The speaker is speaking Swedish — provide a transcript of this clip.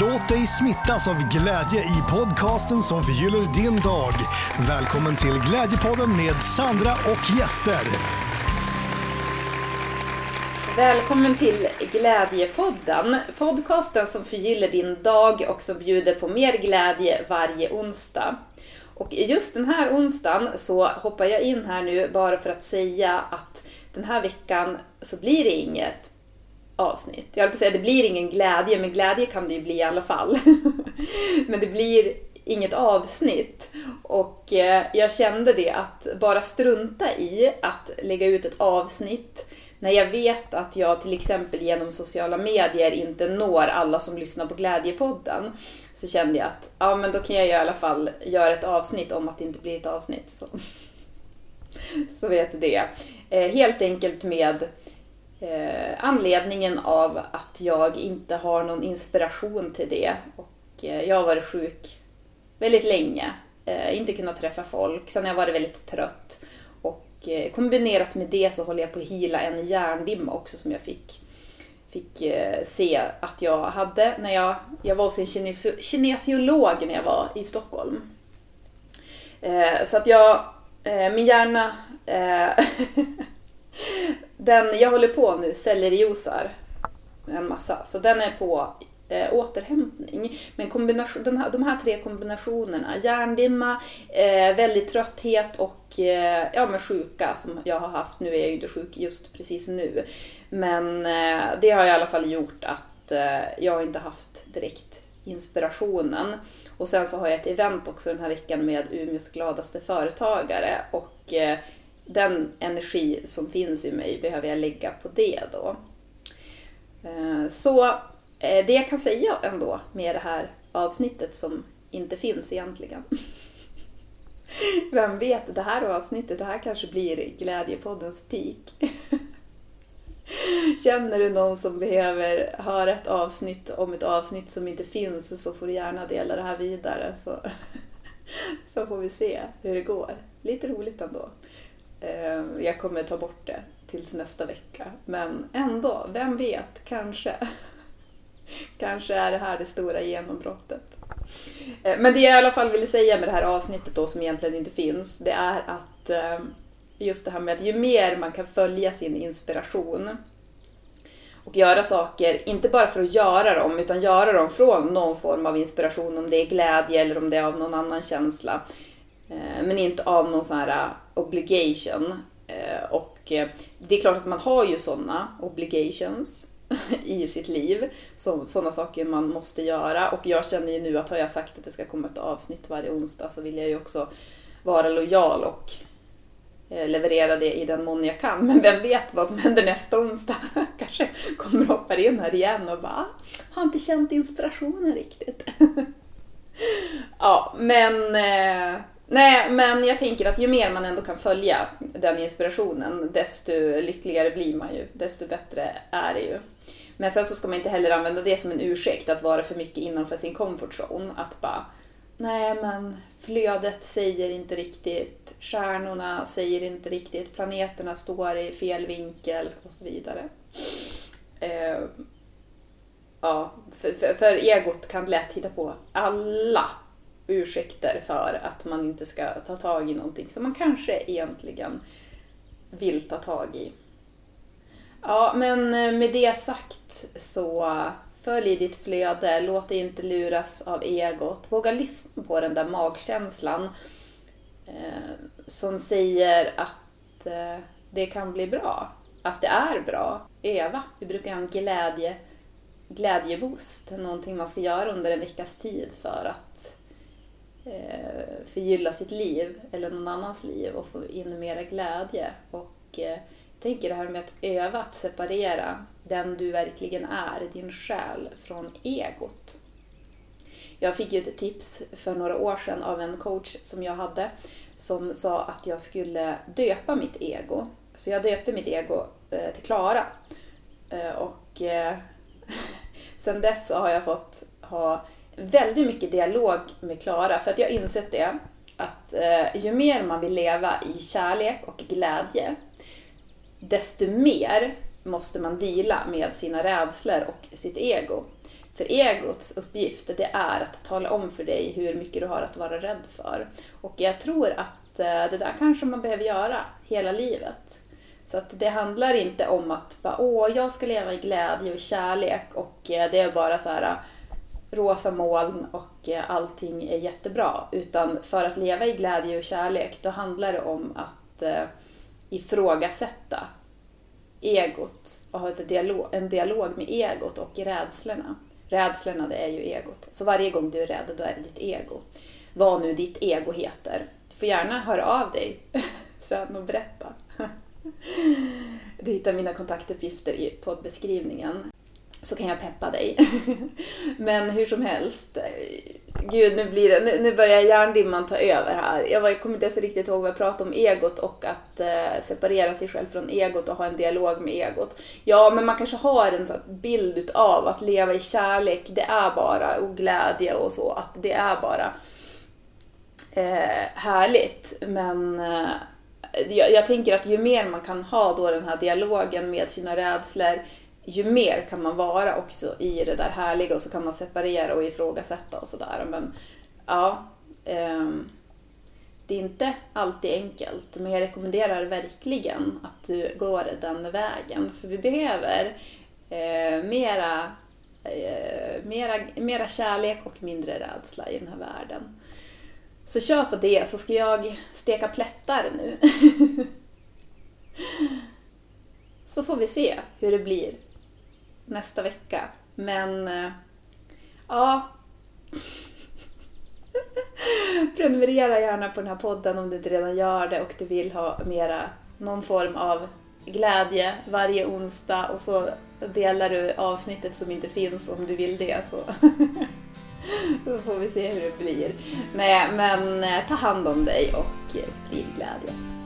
Låt dig smittas av glädje i podcasten som förgyller din dag. Välkommen till Glädjepodden med Sandra och gäster. Välkommen till Glädjepodden, podcasten som förgyller din dag och som bjuder på mer glädje varje onsdag. Och just den här onsdagen så hoppar jag in här nu bara för att säga att den här veckan så blir det inget avsnitt. Jag höll på att säga det blir ingen glädje, men glädje kan det ju bli i alla fall. men det blir inget avsnitt. Och eh, jag kände det att bara strunta i att lägga ut ett avsnitt när jag vet att jag till exempel genom sociala medier inte når alla som lyssnar på Glädjepodden så kände jag att ja, men då kan jag i alla fall göra ett avsnitt om att det inte blir ett avsnitt. Så, så vet du det. Eh, helt enkelt med eh, anledningen av att jag inte har någon inspiration till det. Och eh, jag har varit sjuk väldigt länge, eh, inte kunnat träffa folk, sen har jag varit väldigt trött. Och eh, kombinerat med det så håller jag på att hila en hjärndimma också som jag fick, fick eh, se att jag hade när jag, jag var hos en kinesi kinesiolog när jag var i Stockholm. Eh, så att jag, eh, min hjärna eh, den, jag håller på nu, selleriosar en massa. Så den är på eh, återhämtning. Men kombination, den här, de här tre kombinationerna, hjärndimma, eh, väldigt trötthet och eh, ja, men sjuka som jag har haft. Nu är jag ju inte sjuk just precis nu. Men eh, det har i alla fall gjort att eh, jag inte haft direkt inspirationen. Och sen så har jag ett event också den här veckan med Umeås gladaste företagare. Och eh, den energi som finns i mig behöver jag lägga på det då. Eh, så eh, det jag kan säga ändå med det här avsnittet som inte finns egentligen. Vem vet, det här avsnittet, det här kanske blir Glädjepoddens peak. Känner du någon som behöver höra ett avsnitt om ett avsnitt som inte finns så får du gärna dela det här vidare så, så får vi se hur det går. Lite roligt ändå. Eh, jag kommer ta bort det tills nästa vecka. Men ändå, vem vet, kanske. kanske är det här det stora genombrottet. Eh, men det jag i alla fall ville säga med det här avsnittet då, som egentligen inte finns, det är att eh, just det här med att ju mer man kan följa sin inspiration och göra saker, inte bara för att göra dem, utan göra dem från någon form av inspiration, om det är glädje eller om det är av någon annan känsla. Eh, men inte av någon sån här eh, obligation. Eh, och det är klart att man har ju sådana obligations i sitt liv. Sådana saker man måste göra. Och jag känner ju nu att har jag sagt att det ska komma ett avsnitt varje onsdag så vill jag ju också vara lojal och leverera det i den mån jag kan. Men vem vet vad som händer nästa onsdag? Kanske kommer och hoppar in här igen och bara ah, har inte känt inspirationen riktigt. ja, men Nej, men jag tänker att ju mer man ändå kan följa den inspirationen, desto lyckligare blir man ju. Desto bättre är det ju. Men sen så ska man inte heller använda det som en ursäkt att vara för mycket innanför sin comfort zone. Att bara, nej men flödet säger inte riktigt, stjärnorna säger inte riktigt, planeterna står i fel vinkel och så vidare. Eh, ja, för, för, för egot kan lätt hitta på alla ursäkter för att man inte ska ta tag i någonting som man kanske egentligen vill ta tag i. Ja, men eh, med det sagt så följ ditt flöde, låt dig inte luras av egot. Våga lyssna på den där magkänslan eh, som säger att eh, det kan bli bra, att det är bra. Öva. Vi brukar ha en glädje, glädjeboost, någonting man ska göra under en veckas tid för att eh, förgylla sitt liv eller någon annans liv och få in mera glädje. Och eh, jag tänker det här med att öva att separera den du verkligen är, din själ, från egot. Jag fick ju ett tips för några år sedan av en coach som jag hade som sa att jag skulle döpa mitt ego. Så jag döpte mitt ego eh, till Klara. Eh, och eh, sen dess så har jag fått ha väldigt mycket dialog med Klara för att jag har insett det att eh, ju mer man vill leva i kärlek och glädje desto mer måste man dela med sina rädslor och sitt ego. För egots uppgift, det är att tala om för dig hur mycket du har att vara rädd för. Och jag tror att eh, det där kanske man behöver göra hela livet. Så att det handlar inte om att bara, Åh, jag ska leva i glädje och kärlek och eh, det är bara så här rosa moln och eh, allting är jättebra. Utan för att leva i glädje och kärlek, då handlar det om att eh, ifrågasätta egot och ha ett dialog, en dialog med egot och rädslorna. Rädslorna det är ju egot. Så varje gång du är rädd, då är det ditt ego. Vad nu ditt ego heter. Du får gärna höra av dig sen och berätta. Du hittar mina kontaktuppgifter i poddbeskrivningen. Så kan jag peppa dig. Men hur som helst, eh, Gud, nu, blir det, nu, nu börjar hjärndimman ta över här. Jag, var, jag kommer inte ens riktigt ihåg vad jag pratade om egot och att eh, separera sig själv från egot och ha en dialog med egot. Ja, men man kanske har en sån bild av att leva i kärlek, det är bara, och glädje och så, att det är bara eh, härligt. Men eh, jag, jag tänker att ju mer man kan ha då den här dialogen med sina rädslor, ju mer kan man vara också i det där härliga och så kan man separera och ifrågasätta och sådär. Men ja, um, det är inte alltid enkelt, men jag rekommenderar verkligen att du går den vägen. För vi behöver eh, mera, eh, mera, mera kärlek och mindre rädsla i den här världen. Så kör på det, så ska jag steka plättar nu. så får vi se hur det blir nästa vecka. Men eh, ja. Prenumerera gärna på den här podden om du inte redan gör det och du vill ha mera, någon form av glädje varje onsdag och så delar du avsnittet som inte finns om du vill det så, så får vi se hur det blir. Nej, men eh, ta hand om dig och sprid glädje.